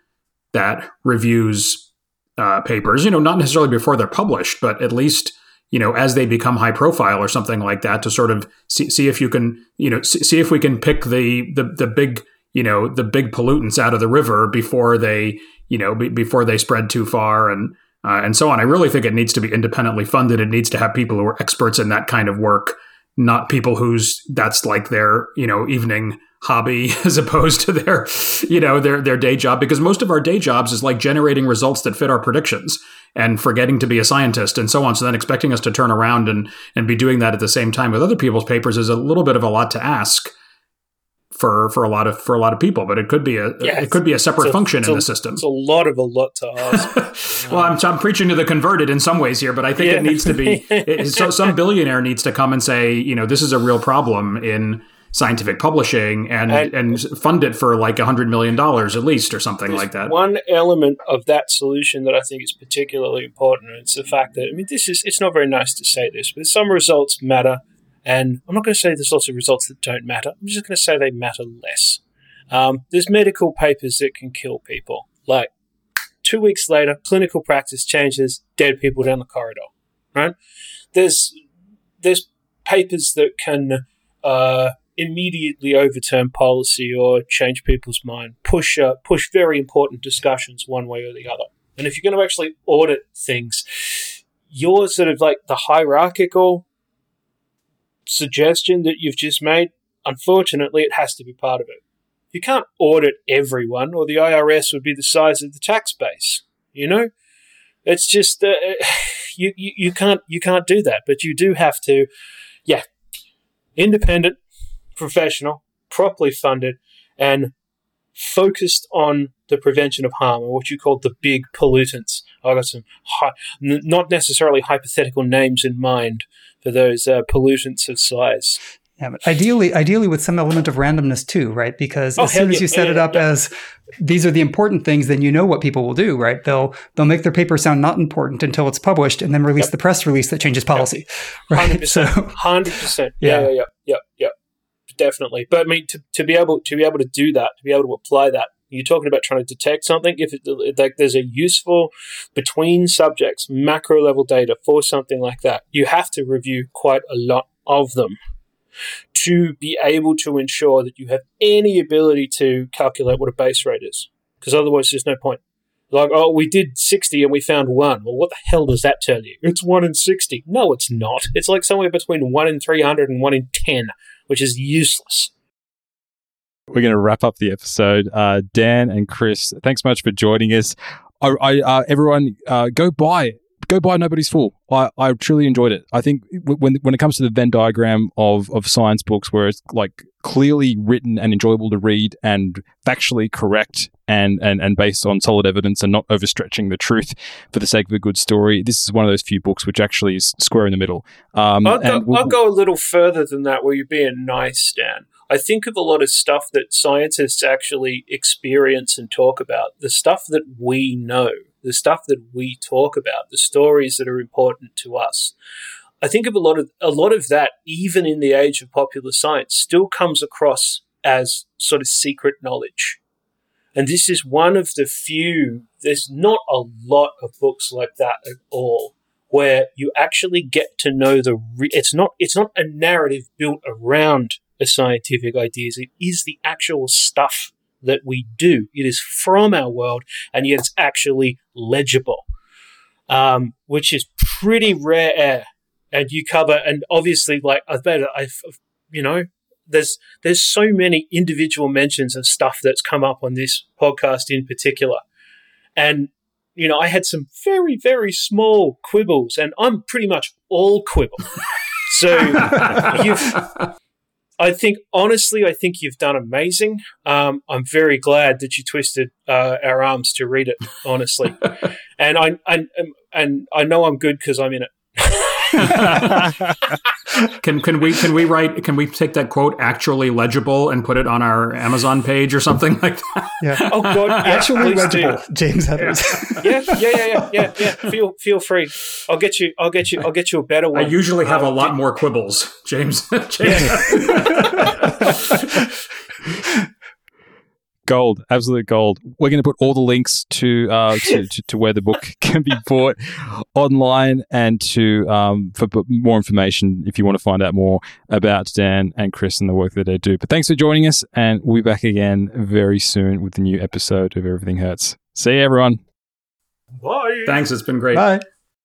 that reviews uh, papers, you know, not necessarily before they're published, but at least, you know, as they become high profile or something like that to sort of see, see if you can, you know, see, see if we can pick the, the, the big, you know, the big pollutants out of the river before they, you know, be, before they spread too far and, uh, and so on. I really think it needs to be independently funded. It needs to have people who are experts in that kind of work not people whose that's like their you know evening hobby as opposed to their you know their their day job because most of our day jobs is like generating results that fit our predictions and forgetting to be a scientist and so on. So then expecting us to turn around and and be doing that at the same time with other people's papers is a little bit of a lot to ask for for a lot of for a lot of people, but it could be a yeah, it could be a separate a, function in a, the system. It's a lot of a lot to ask. well, I'm, I'm preaching to the converted in some ways here, but I think yeah. it needs to be. It, so some billionaire needs to come and say, you know, this is a real problem in scientific publishing and and, and fund it for like a hundred million dollars at least or something like that. One element of that solution that I think is particularly important. It's the fact that I mean, this is it's not very nice to say this, but some results matter and I'm not going to say there's lots of results that don't matter. I'm just going to say they matter less. Um, there's medical papers that can kill people. Like two weeks later, clinical practice changes, dead people down the corridor. Right? There's there's papers that can uh, immediately overturn policy or change people's mind, push uh, push very important discussions one way or the other. And if you're going to actually audit things, you're sort of like the hierarchical suggestion that you've just made, unfortunately, it has to be part of it. You can't audit everyone, or the IRS would be the size of the tax base. You know, it's just uh, you, you you can't you can't do that. But you do have to, yeah, independent, professional, properly funded, and focused on the prevention of harm or what you call the big pollutants. I've got some hi- n- not necessarily hypothetical names in mind for those uh, pollutants of size. Yeah, but ideally, ideally with some element of randomness too, right? Because oh, as soon as you set yeah, it up yeah. as these are the important things, then you know what people will do, right? They'll they'll make their paper sound not important until it's published, and then release yep. the press release that changes policy. Right? 100%, so, hundred percent. Yeah, yeah, yeah, yeah, definitely. But I mean, to, to be able to be able to do that, to be able to apply that, you're talking about trying to detect something. If it, like there's a useful between subjects macro level data for something like that, you have to review quite a lot of them to be able to ensure that you have any ability to calculate what a base rate is. Because otherwise, there's no point. Like, oh, we did 60 and we found one. Well, what the hell does that tell you? It's 1 in 60. No, it's not. It's like somewhere between 1 in 300 and 1 in 10, which is useless we're going to wrap up the episode. Uh, Dan and Chris, thanks much for joining us. I, I uh, everyone, uh, go buy go buy Nobody's Fool. I, I truly enjoyed it. I think when when it comes to the Venn diagram of of science books, where it's like clearly written and enjoyable to read and factually correct and and and based on solid evidence and not overstretching the truth for the sake of a good story, this is one of those few books which actually is square in the middle. Um, I'll, go, we'll, I'll go a little further than that. Where you're being nice, Dan. I think of a lot of stuff that scientists actually experience and talk about, the stuff that we know, the stuff that we talk about, the stories that are important to us. I think of a lot of a lot of that, even in the age of popular science, still comes across as sort of secret knowledge. And this is one of the few, there's not a lot of books like that at all, where you actually get to know the, re- it's not, it's not a narrative built around a scientific ideas. It is the actual stuff that we do. It is from our world, and yet it's actually legible. um, which is pretty rare. And you cover, and obviously, like I've bet, I've, you know, there's there's so many individual mentions of stuff that's come up on this podcast in particular, and you know, I had some very very small quibbles, and I'm pretty much all quibble. so you've I think honestly, I think you've done amazing. Um, I'm very glad that you twisted uh, our arms to read it. Honestly, and I and and I know I'm good because I'm in it. can can we can we write can we take that quote actually legible and put it on our Amazon page or something like that? Yeah. Oh God, yeah, actually legible, do. James Heathers. Yeah. yeah, yeah, yeah, yeah, yeah. Feel feel free. I'll get you. I'll get you. I'll get you a better one. I usually have um, a lot more quibbles, James. James. Gold, absolute gold. We're going to put all the links to, uh, to, to, to where the book can be bought online and to um, for more information if you want to find out more about Dan and Chris and the work that they do. But thanks for joining us, and we'll be back again very soon with a new episode of Everything Hertz. See you, everyone. Bye. Thanks. It's been great. Bye.